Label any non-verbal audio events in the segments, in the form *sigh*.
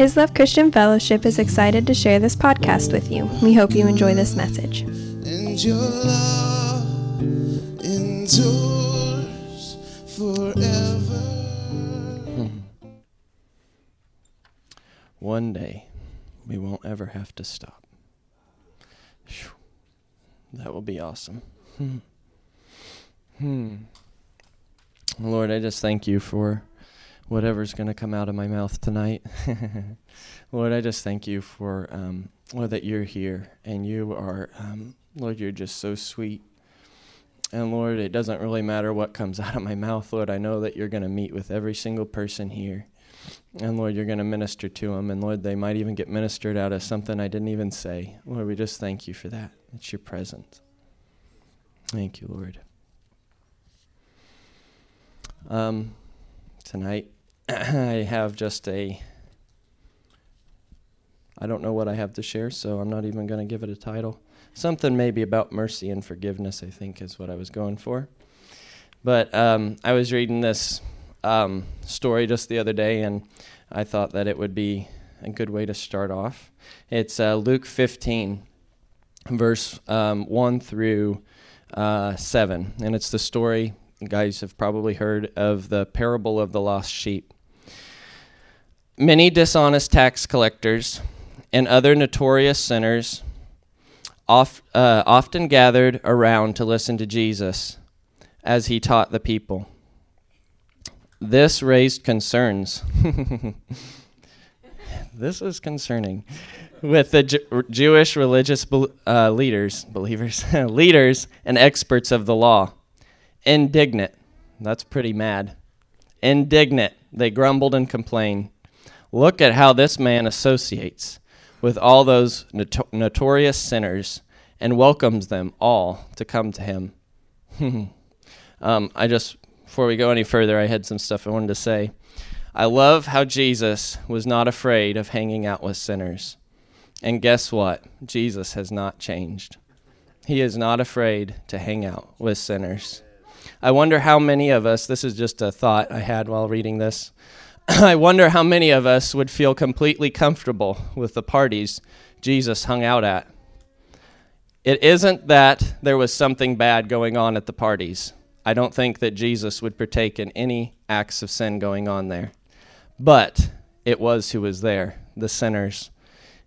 His Love Christian Fellowship is excited to share this podcast with you. We hope you enjoy this message. And your love endures forever. One day, we won't ever have to stop. That will be awesome. Hmm. Hmm. Lord, I just thank you for whatever's going to come out of my mouth tonight. *laughs* Lord, I just thank you for, um, Lord, that you're here and you are, um, Lord, you're just so sweet. And Lord, it doesn't really matter what comes *laughs* out of my mouth, Lord. I know that you're going to meet with every single person here. And Lord, you're going to minister to them. And Lord, they might even get ministered out of something I didn't even say. Lord, we just thank you for that. It's your presence. Thank you, Lord. Um, tonight, I have just a. I don't know what I have to share, so I'm not even going to give it a title. Something maybe about mercy and forgiveness, I think, is what I was going for. But um, I was reading this um, story just the other day, and I thought that it would be a good way to start off. It's uh, Luke 15, verse um, 1 through uh, 7, and it's the story. You guys have probably heard of the parable of the lost sheep. Many dishonest tax collectors and other notorious sinners uh, often gathered around to listen to Jesus as he taught the people. This raised concerns. *laughs* this is concerning with the Jewish religious be- uh, leaders, believers, *laughs* leaders, and experts of the law. Indignant. That's pretty mad. Indignant. They grumbled and complained. Look at how this man associates with all those noto- notorious sinners and welcomes them all to come to him. *laughs* um, I just before we go any further, I had some stuff I wanted to say. I love how Jesus was not afraid of hanging out with sinners. And guess what? Jesus has not changed. He is not afraid to hang out with sinners. I wonder how many of us, this is just a thought I had while reading this. *clears throat* I wonder how many of us would feel completely comfortable with the parties Jesus hung out at. It isn't that there was something bad going on at the parties. I don't think that Jesus would partake in any acts of sin going on there. But it was who was there, the sinners.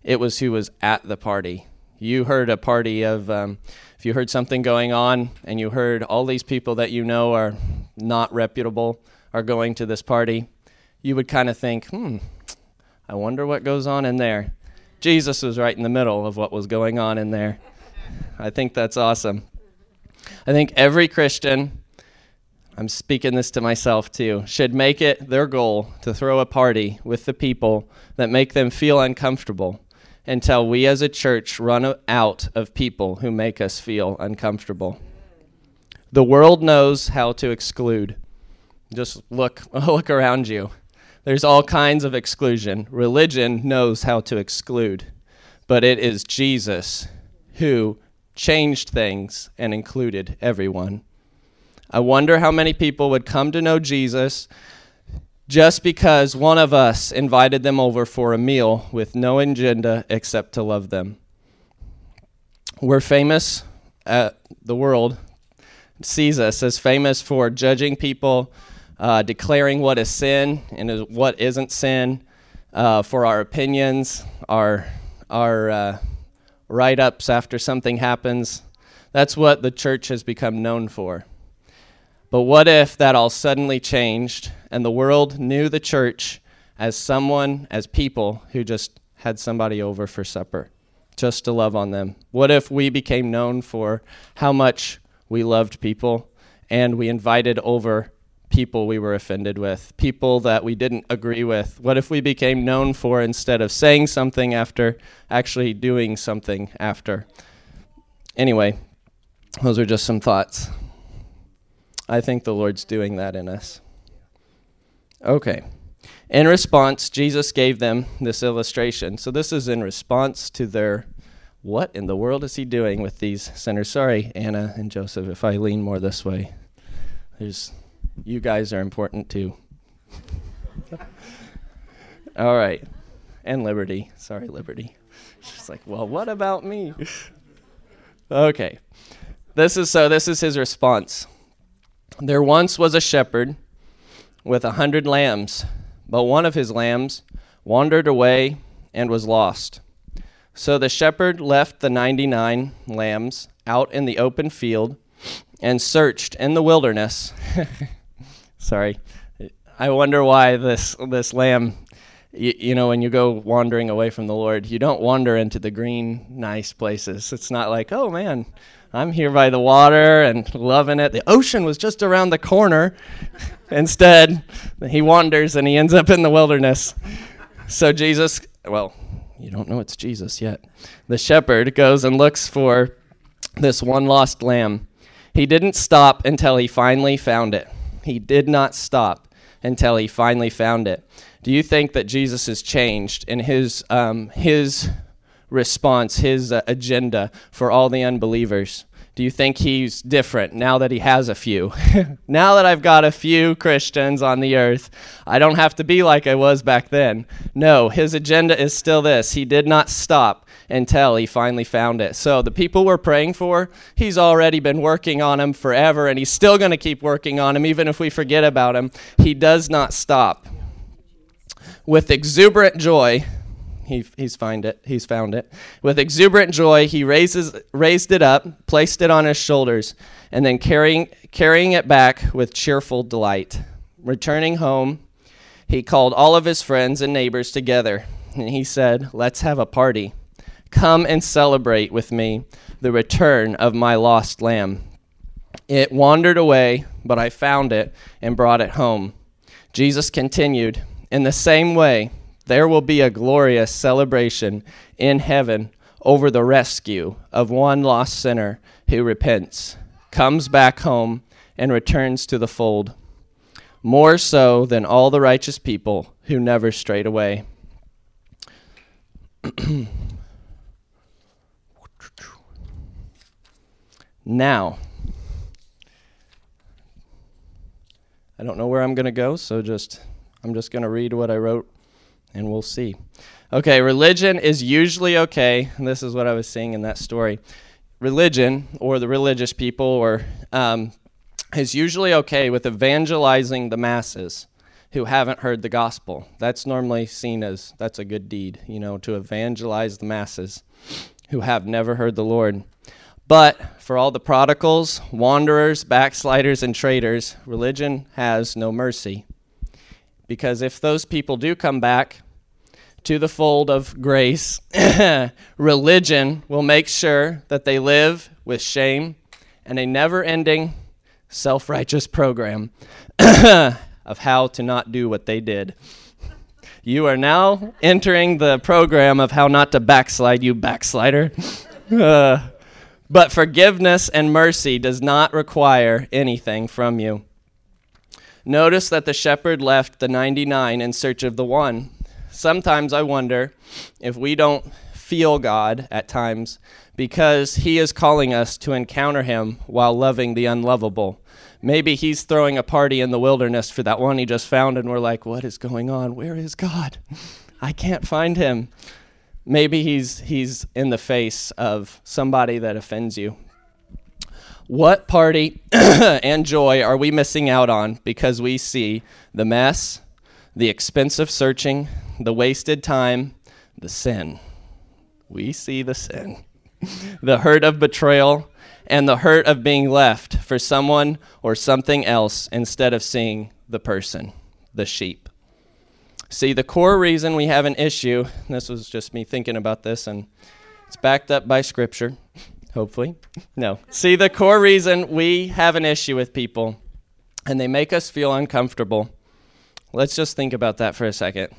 It was who was at the party. You heard a party of, um, if you heard something going on and you heard all these people that you know are not reputable are going to this party, you would kind of think, hmm, I wonder what goes on in there. Jesus was right in the middle of what was going on in there. I think that's awesome. I think every Christian I'm speaking this to myself too, should make it their goal to throw a party with the people that make them feel uncomfortable until we as a church run out of people who make us feel uncomfortable. The world knows how to exclude. Just look *laughs* look around you. There's all kinds of exclusion. Religion knows how to exclude. But it is Jesus who changed things and included everyone. I wonder how many people would come to know Jesus just because one of us invited them over for a meal with no agenda except to love them. We're famous, at the world sees us as famous for judging people, uh, declaring what is sin and what isn't sin, uh, for our opinions, our, our uh, write ups after something happens. That's what the church has become known for. But what if that all suddenly changed and the world knew the church as someone, as people who just had somebody over for supper, just to love on them? What if we became known for how much we loved people and we invited over people we were offended with, people that we didn't agree with? What if we became known for instead of saying something after actually doing something after? Anyway, those are just some thoughts. I think the Lord's doing that in us. Okay. In response, Jesus gave them this illustration. So this is in response to their what in the world is he doing with these sinners? Sorry, Anna and Joseph, if I lean more this way. There's you guys are important too. All right. and liberty. Sorry, liberty. She's like, well, what about me? okay. This is so this is his response. There once was a shepherd with a hundred lambs, but one of his lambs wandered away and was lost. So the shepherd left the ninety nine lambs out in the open field and searched in the wilderness. *laughs* Sorry. I wonder why this this lamb you, you, know when you go wandering away from the Lord, you don't wander into the green nice places. It's not like, "Oh man, I'm here by the water and loving it. The ocean was just around the corner." *laughs* Instead, he wanders and he ends up in the wilderness. So Jesus, well, you don't know it's Jesus yet. The shepherd goes and looks for this one lost lamb. He didn't stop until he finally found it. He did not stop until he finally found it. Do you think that Jesus has changed in his, um, his response, his uh, agenda for all the unbelievers? Do you think he's different now that he has a few? *laughs* now that I've got a few Christians on the earth, I don't have to be like I was back then. No, his agenda is still this. He did not stop until he finally found it. So the people we're praying for, he's already been working on them forever, and he's still going to keep working on them even if we forget about him. He does not stop. With exuberant joy, he, he's find it. He's found it. With exuberant joy, he raises, raised it up, placed it on his shoulders, and then carrying, carrying it back with cheerful delight. Returning home, he called all of his friends and neighbors together, and he said, Let's have a party. Come and celebrate with me the return of my lost lamb. It wandered away, but I found it and brought it home. Jesus continued, In the same way, there will be a glorious celebration in heaven over the rescue of one lost sinner who repents, comes back home, and returns to the fold, more so than all the righteous people who never strayed away. *clears throat* now, I don't know where I'm going to go, so just I'm just going to read what I wrote and we'll see. Okay, religion is usually okay. This is what I was saying in that story. Religion, or the religious people, or um, is usually okay with evangelizing the masses who haven't heard the gospel. That's normally seen as that's a good deed, you know, to evangelize the masses who have never heard the Lord. But for all the prodigals, wanderers, backsliders, and traitors, religion has no mercy. Because if those people do come back, to the fold of grace, *coughs* religion will make sure that they live with shame and a never ending self righteous program *coughs* of how to not do what they did. You are now entering the program of how not to backslide, you backslider. *laughs* Uh, but forgiveness and mercy does not require anything from you. Notice that the shepherd left the 99 in search of the one sometimes I wonder if we don't feel God at times because He is calling us to encounter Him while loving the unlovable. Maybe He's throwing a party in the wilderness for that one He just found, and we're like, what is going on? Where is God? *laughs* I can't find Him. Maybe He's, he's in the face of somebody that offends you. What party *clears throat* and joy are we missing out on because we see the mess, the expensive searching, the wasted time, the sin. We see the sin. *laughs* the hurt of betrayal and the hurt of being left for someone or something else instead of seeing the person, the sheep. See, the core reason we have an issue, *laughs* this was just me thinking about this, and it's backed up by scripture, *laughs* hopefully. *laughs* No. See, the core reason we have an issue with people and they make us feel uncomfortable. Let's just think about that for a second.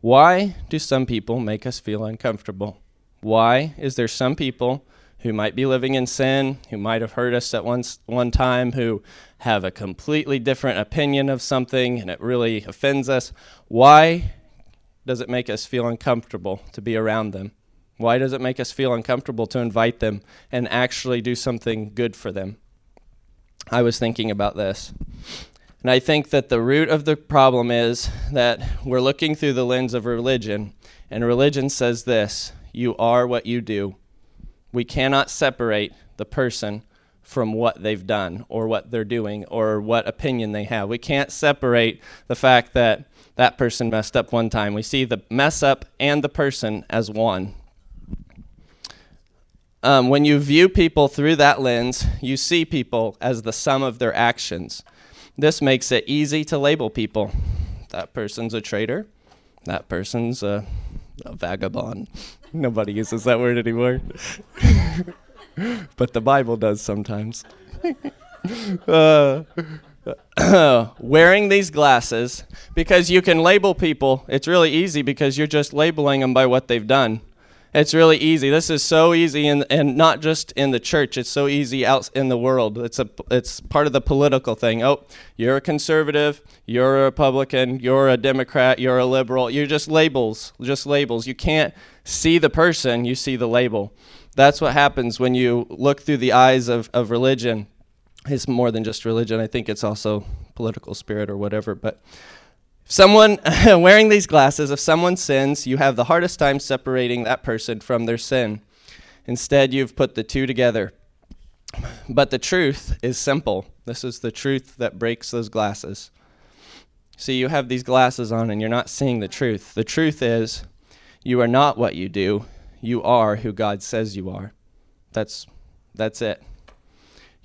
Why do some people make us feel uncomfortable? Why is there some people who might be living in sin, who might have hurt us at one, one time, who have a completely different opinion of something and it really offends us? Why does it make us feel uncomfortable to be around them? Why does it make us feel uncomfortable to invite them and actually do something good for them? I was thinking about this. And I think that the root of the problem is that we're looking through the lens of religion, and religion says this you are what you do. We cannot separate the person from what they've done or what they're doing or what opinion they have. We can't separate the fact that that person messed up one time. We see the mess up and the person as one. Um, when you view people through that lens, you see people as the sum of their actions. This makes it easy to label people. That person's a traitor. That person's a, a vagabond. *laughs* Nobody uses that word anymore. *laughs* but the Bible does sometimes. *laughs* uh, *clears throat* wearing these glasses because you can label people. It's really easy because you're just labeling them by what they've done. It's really easy. This is so easy, and and not just in the church. It's so easy out in the world. It's a it's part of the political thing. Oh, you're a conservative. You're a Republican. You're a Democrat. You're a liberal. You're just labels. Just labels. You can't see the person. You see the label. That's what happens when you look through the eyes of of religion. It's more than just religion. I think it's also political spirit or whatever. But someone *laughs* wearing these glasses, if someone sins, you have the hardest time separating that person from their sin. Instead, you've put the two together. But the truth is simple. This is the truth that breaks those glasses. See, you have these glasses on and you're not seeing the truth. The truth is, you are not what you do. You are who God says you are. That's, that's it.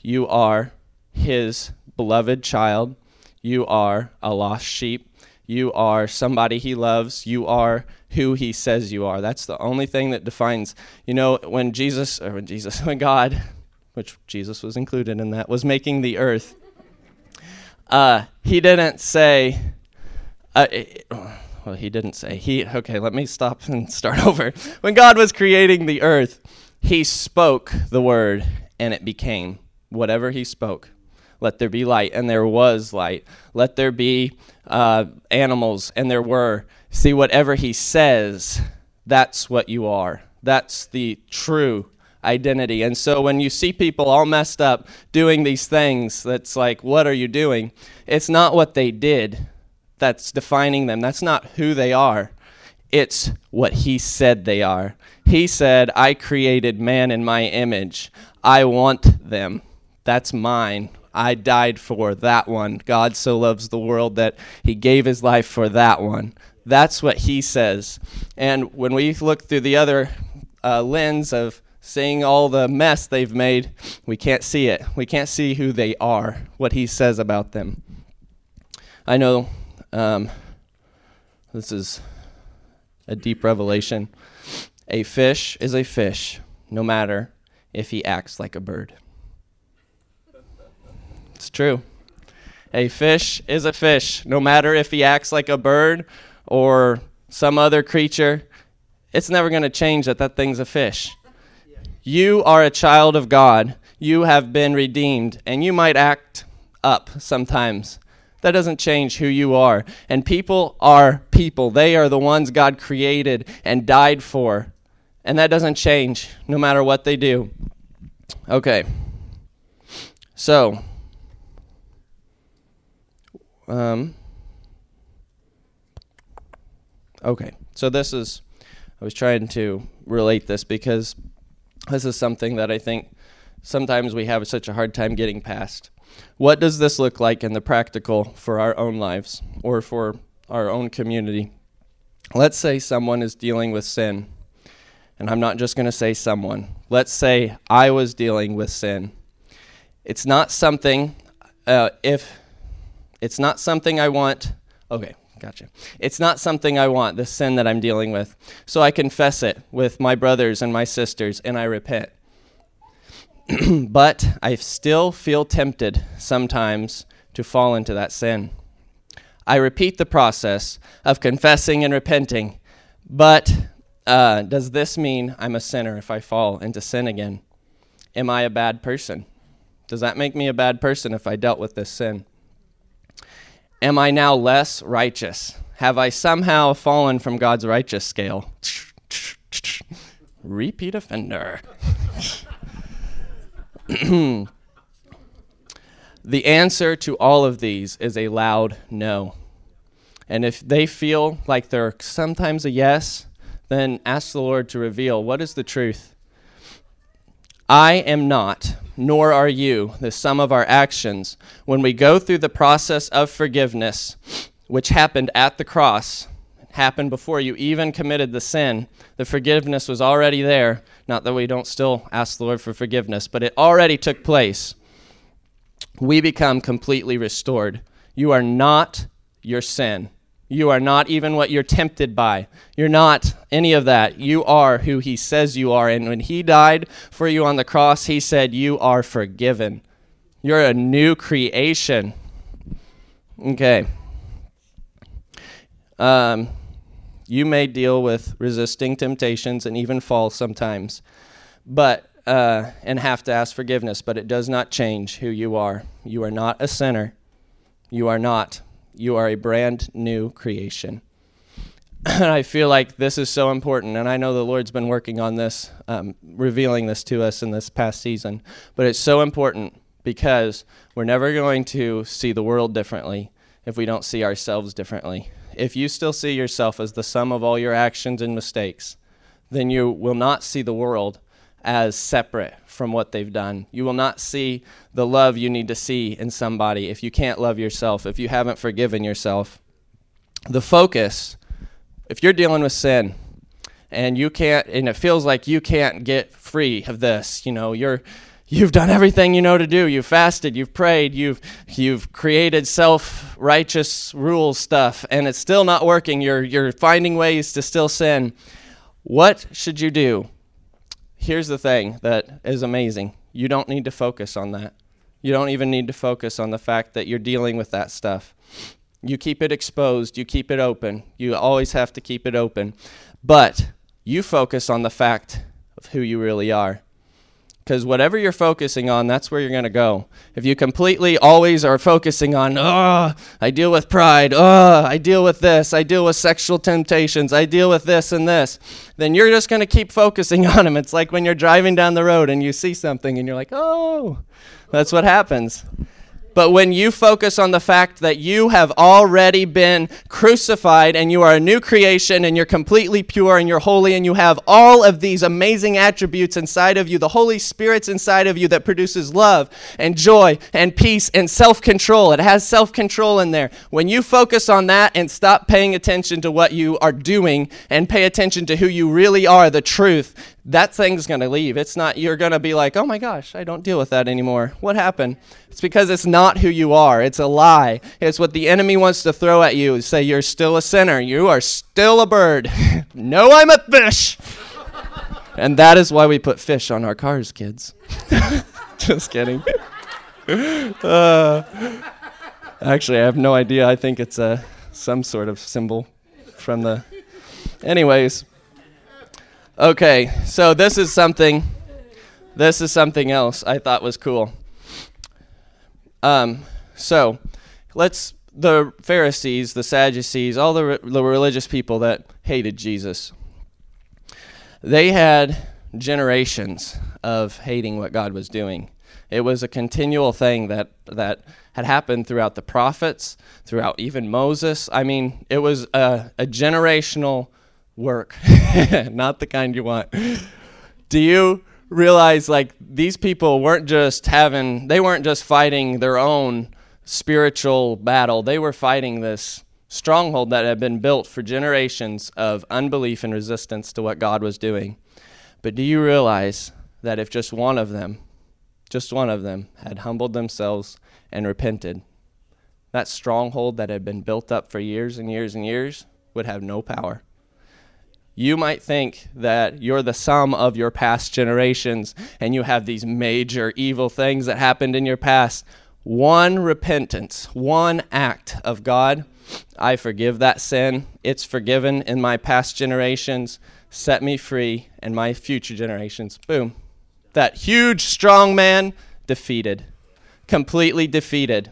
You are His beloved child. You are a lost sheep. You are somebody he loves. You are who he says you are. That's the only thing that defines. You know, when Jesus, or when Jesus, *laughs* when God, which Jesus was included in that, was making the earth, uh, he didn't say, uh, well, he didn't say, he, okay, let me stop *laughs* and start over. When God was creating the earth, he spoke the word and it became whatever he spoke. Let there be light, and there was light. Let there be uh, animals, and there were. See, whatever he says, that's what you are. That's the true identity. And so when you see people all messed up doing these things, that's like, what are you doing? It's not what they did that's defining them. That's not who they are. It's what he said they are. He said, I created man in my image. I want them. That's mine. I died for that one. God so loves the world that he gave his life for that one. That's what he says. And when we look through the other uh, lens of seeing all the mess they've made, we can't see it. We can't see who they are, what he says about them. I know um, this is a deep revelation. A fish is a fish, no matter if he acts like a bird. It's true. A fish is a fish, no matter if he acts like a bird or some other creature. It's never going to change that that thing's a fish. You are a child of God. You have been redeemed, and you might act up sometimes. That doesn't change who you are. And people are people. They are the ones God created and died for. And that doesn't change no matter what they do. Okay. So, um, okay, so this is, I was trying to relate this because this is something that I think sometimes we have such a hard time getting past. What does this look like in the practical for our own lives or for our own community? Let's say someone is dealing with sin, and I'm not just going to say someone. Let's say I was dealing with sin. It's not something, uh, if it's not something I want. Okay, gotcha. It's not something I want, the sin that I'm dealing with. So I confess it with my brothers and my sisters, and I repent. *clears throat* but I still feel tempted sometimes to fall into that sin. I repeat the process of confessing and repenting, but uh, does this mean I'm a sinner if I fall into sin again? Am I a bad person? Does that make me a bad person if I dealt with this sin? Am I now less righteous? Have I somehow fallen from God's righteous scale? *laughs* Repeat offender. *clears throat* The answer to all of these is a loud no. And if they feel like they're sometimes a yes, then ask the Lord to reveal what is the truth. I am not, nor are you, the sum of our actions. When we go through the process of forgiveness, which happened at the cross, happened before you even committed the sin, the forgiveness was already there. Not that we don't still ask the Lord for forgiveness, but it already took place. We become completely restored. You are not your sin. You are not even what you're tempted by. You're not any of that. You are who He says you are. And when He died for you on the cross, He said, You are forgiven. You're a new creation. Okay. Um, you may deal with resisting temptations and even fall sometimes, but uh, and have to ask forgiveness, but it does not change who you are. You are not a sinner. You are not. You are a brand new creation. and *clears throat* I feel like this is so important, and I know the Lord's been working on this, um, revealing this to us in this past season. But it's so important because we're never going to see the world differently if we don't see ourselves differently. If you still see yourself as the sum of all your actions and mistakes, then you will not see the world as separate from what they've done. You will not see the love you need to see in somebody if you can't love yourself, if you haven't forgiven yourself. The focus, if you're dealing with sin and you can't, and it feels like you can't get free of this, you know, you're. You've done everything you know to do. You've fasted, you've prayed, you've you've created self-righteous rule stuff and it's still not working. You're you're finding ways to still sin. What should you do? Here's the thing that is amazing you don't need to focus on that. You don't even need to focus on the fact that you're dealing with that stuff. You keep it exposed, you keep it open. You always have to keep it open. But you focus on the fact of who you really are. Because whatever you're focusing on, that's where you're going to go. If you completely always are focusing on, oh, I deal with pride, oh, I deal with this, I deal with sexual temptations, I deal with this and this, then you're just going to keep focusing *laughs* on them. It's like when you're driving down the road and you see something and you're like, oh, that's what happens. But when you focus on the fact that you have already been crucified and you are a new creation and you're completely pure and you're holy and you have all of these amazing attributes inside of you, the Holy Spirit's inside of you that produces love and joy and peace and self control. It has self control in there. When you focus on that and stop paying attention to what you are doing and pay attention to who you really are, the truth, that thing's going to leave. It's not, you're going to be like, oh my gosh, I don't deal with that anymore. What happened? It's because it's not who you are. It's a lie. It's what the enemy wants to throw at you say, you're still a sinner. You are still a bird. *laughs* no, I'm a fish. and that is why we put fish on our cars, kids. *laughs* Just kidding. *laughs* Uh, actually, I have no idea. I think it's a, some sort of symbol from the. Anyways. Okay, so this is something. This is something else I thought was cool. Um, so, let's the Pharisees, the Sadducees, all the, re- the religious people that hated Jesus. They had generations of hating what God was doing. It was a continual thing that that had happened throughout the prophets, throughout even Moses. I mean, it was a, a generational work, *laughs* not the kind you want. Do you realize like these people weren't just having, they weren't just fighting their own spiritual battle, they were fighting this stronghold that had been built for generations of unbelief and resistance to what God was doing. But do you realize that if just one of them, just one of them, had humbled themselves and repented, that stronghold that had been built up for years and years and years would have no power? You might think that you're the sum of your past generations and you have these major evil things that happened in your past. One repentance, one act of God, I forgive that sin. It's forgiven in my past generations. Set me free and my future generations. Boom. That huge, strong man defeated, completely defeated.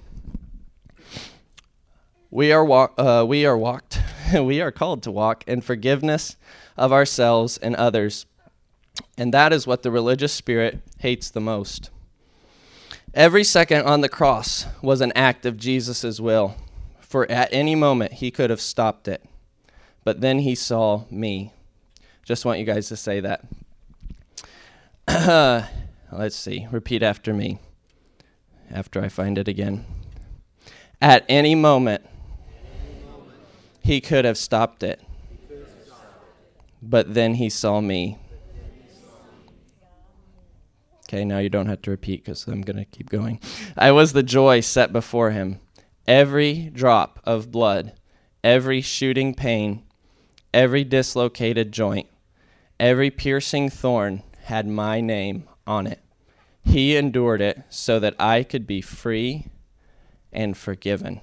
We are, wa- uh, we are walked *laughs* *laughs* we are called to walk in forgiveness of ourselves and others. And that is what the religious spirit hates the most. Every second on the cross was an act of Jesus' will, for at any moment he could have stopped it. But then he saw me. Just want you guys to say that. *clears throat* Let's see. Repeat after me after I find it again. At any moment, he could have stopped it. But then he saw me. Okay, now you don't have to repeat because I'm going to keep going. I was the joy set before him. Every drop of blood, every shooting pain, every dislocated joint, every piercing thorn had my name on it. He endured it so that I could be free and forgiven.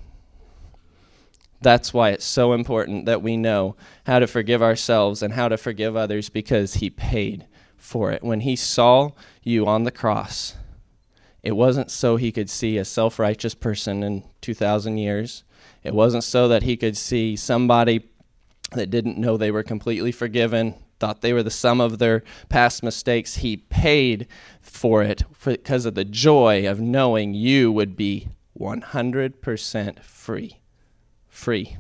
That's why it's so important that we know how to forgive ourselves and how to forgive others because He paid for it. When He saw you on the cross, it wasn't so He could see a self righteous person in 2,000 years. It wasn't so that He could see somebody that didn't know they were completely forgiven, thought they were the sum of their past mistakes. He paid for it because of the joy of knowing you would be 100% free. Free.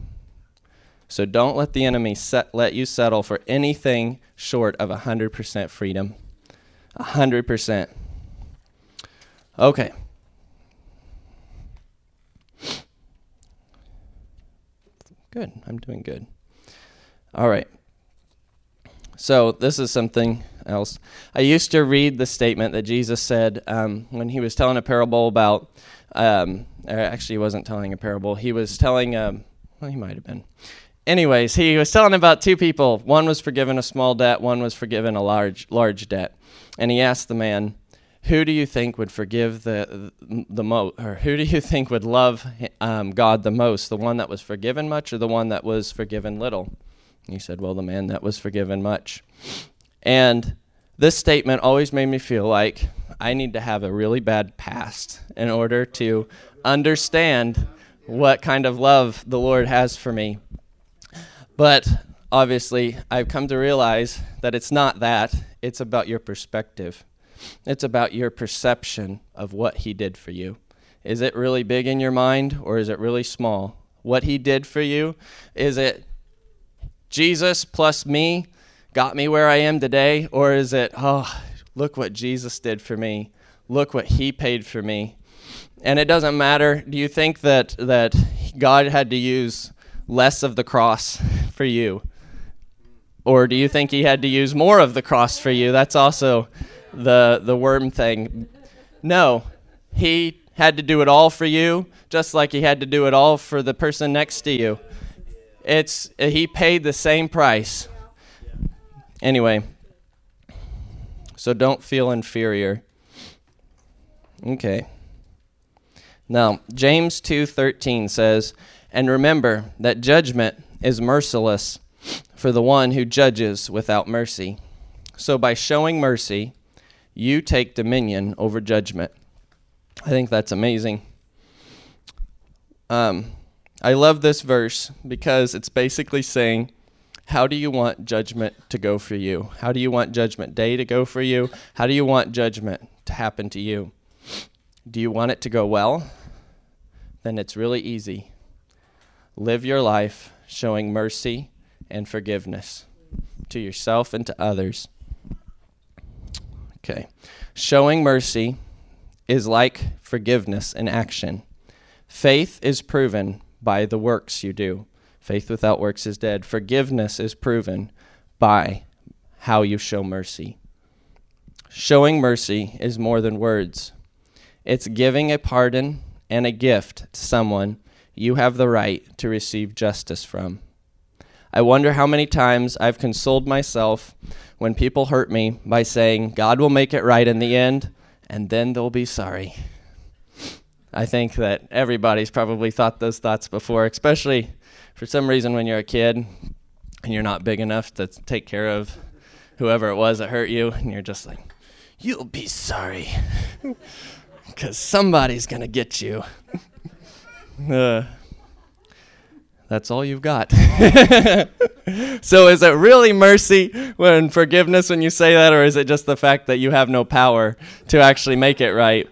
So don't let the enemy set, let you settle for anything short of 100% freedom. 100%. Okay. Good. I'm doing good. All right. So this is something else. I used to read the statement that Jesus said um, when he was telling a parable about, um, actually, he wasn't telling a parable. He was telling, um, well, he might have been. Anyways, he was telling about two people. One was forgiven a small debt, one was forgiven a large, large debt. And he asked the man, who do you think would forgive the the most, or who do you think would love um, God the most? The one that was forgiven much, or the one that was forgiven little? he said, Well, the man that was forgiven much. And this statement always made me feel like I need to have a really bad past in order to understand what kind of love the Lord has for me. But obviously, I've come to realize that it's not that, it's about your perspective. It's about your perception of what He did for you. Is it really big in your mind or is it really small? What He did for you, is it Jesus plus me got me where I am today? Or is it, oh, look what Jesus did for me? Look what he paid for me. And it doesn't matter. Do you think that, that God had to use less of the cross for you? Or do you think he had to use more of the cross for you? That's also the, the worm thing. No, he had to do it all for you, just like he had to do it all for the person next to you. It's he paid the same price. Anyway, so don't feel inferior. Okay. Now, James 2:13 says, "And remember that judgment is merciless for the one who judges without mercy. So by showing mercy, you take dominion over judgment." I think that's amazing. Um, I love this verse because it's basically saying, how do you want judgment to go for you? How do you want judgment day to go for you? How do you want judgment to happen to you? Do you want it to go well? Then it's really easy. Live your life showing mercy and forgiveness to yourself and to others. Okay. Showing mercy is like forgiveness in action. Faith is proven by the works you do. Faith without works is dead. Forgiveness is proven by how you show mercy. Showing mercy is more than words, it's giving a pardon and a gift to someone you have the right to receive justice from. I wonder how many times I've consoled myself when people hurt me by saying, God will make it right in the end, and then they'll be sorry. I think that everybody's probably thought those thoughts before, especially for some reason when you're a kid and you're not big enough to take care of whoever it was that hurt you, and you're just like, you'll be sorry *laughs* because somebody's going to get you. *laughs* uh, that's all you've got. *laughs* so is it really mercy when forgiveness when you say that, or is it just the fact that you have no power to actually make it right?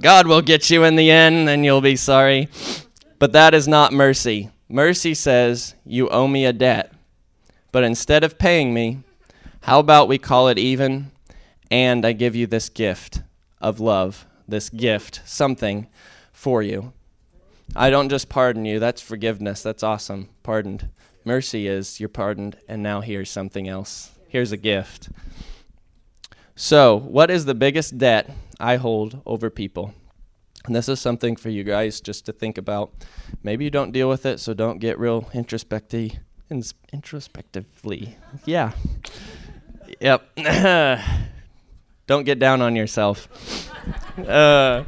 God will get you in the end and you'll be sorry. But that is not mercy. Mercy says, You owe me a debt. But instead of paying me, how about we call it even and I give you this gift of love, this gift, something for you. I don't just pardon you, that's forgiveness. That's awesome. Pardoned. Mercy is you're pardoned, and now here's something else. Here's a gift. So, what is the biggest debt I hold over people? And this is something for you guys just to think about. Maybe you don't deal with it, so don't get real introspective. introspectively. Yeah. Yep. *laughs* don't get down on yourself. Uh,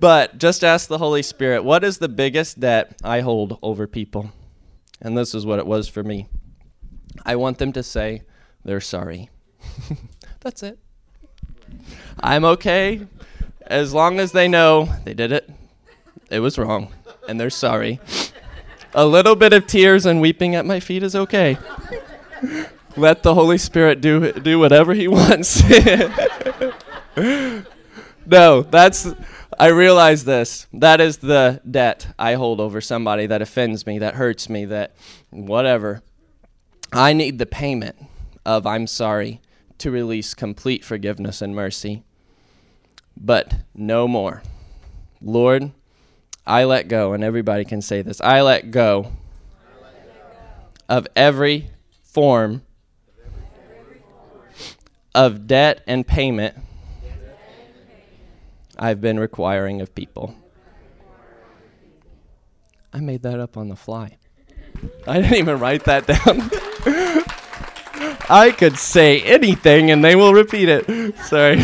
but just ask the Holy Spirit, what is the biggest debt I hold over people? And this is what it was for me. I want them to say they're sorry. *laughs* That's it. I'm okay as long as they know they did it, it was wrong, and they're sorry. A little bit of tears and weeping at my feet is okay. Let the Holy Spirit do do whatever He *laughs* wants. no, that's. I realize this. That is the debt I hold over somebody that offends me, that hurts me, that whatever. I need the payment of I'm sorry to release complete forgiveness and mercy. But no more. Lord, I let go, and everybody can say this I let go of every form of debt and payment I've been requiring of people. I made that up on the fly. I didn't even write that down. *laughs* I could say anything and they will repeat it. Sorry.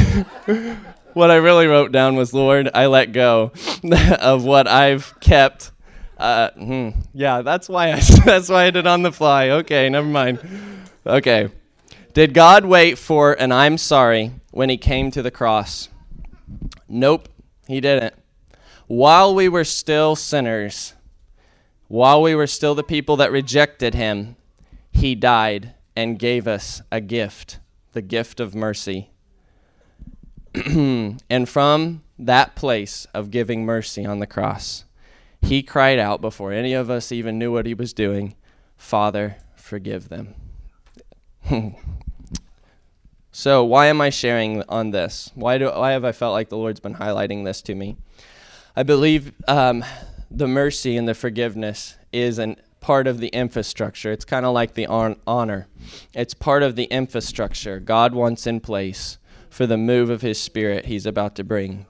*laughs* what I really wrote down was, Lord, I let go *laughs* of what I've kept. Uh, hmm, yeah, that's why I *laughs* that's why I did on the fly. Okay, never mind. Okay. Did God wait for an I'm sorry when he came to the cross? Nope, he didn't. While we were still sinners, while we were still the people that rejected him, he died and gave us a gift, the gift of mercy. *clears throat* and from that place of giving mercy on the cross, he cried out before any of us even knew what he was doing Father, forgive them. *laughs* So, why am I sharing on this? Why, do, why have I felt like the Lord's been highlighting this to me? I believe um, the mercy and the forgiveness is a part of the infrastructure. It's kind of like the on- honor, it's part of the infrastructure God wants in place for the move of His Spirit He's about to bring.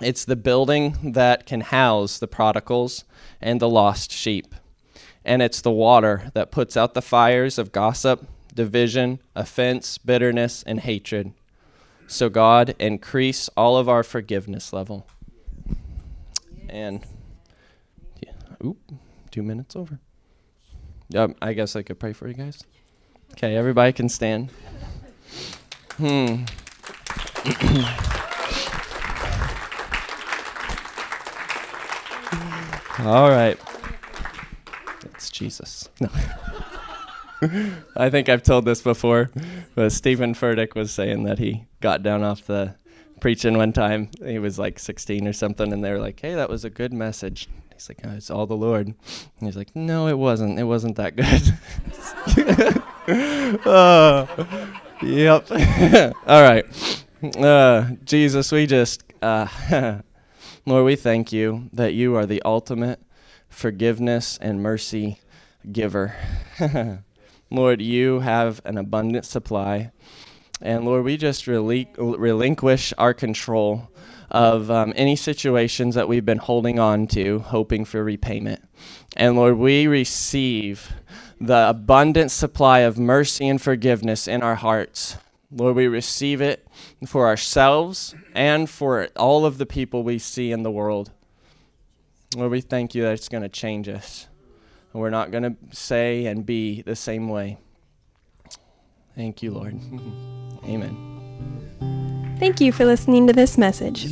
It's the building that can house the prodigals and the lost sheep. And it's the water that puts out the fires of gossip division, offense, bitterness, and hatred. So, God, increase all of our forgiveness level. And, yeah, oop, two minutes over. Um, I guess I could pray for you guys. Okay, everybody can stand. Hmm. *clears throat* all right. It's Jesus. No. *laughs* I think I've told this before, but Steven Furtick was saying that he got down off the preaching one time. He was like 16 or something, and they were like, "Hey, that was a good message." He's like, oh, "It's all the Lord." And he's like, "No, it wasn't. It wasn't that good." oh, *laughs* *laughs* yep. all right, *laughs* uh, Jesus, we just, uh, *laughs* Lord, we thank you that you are the ultimate forgiveness and mercy giver. *laughs* Lord, you have an abundant supply. And Lord, we just relinquish our control of um, any situations that we've been holding on to, hoping for repayment. And Lord, we receive the abundant supply of mercy and forgiveness in our hearts. Lord, we receive it for ourselves and for all of the people we see in the world. Lord, we thank you that it's going to change us. And we're not going to say and be the same way. Thank you, Lord. *laughs* Amen. Thank you for listening to this message.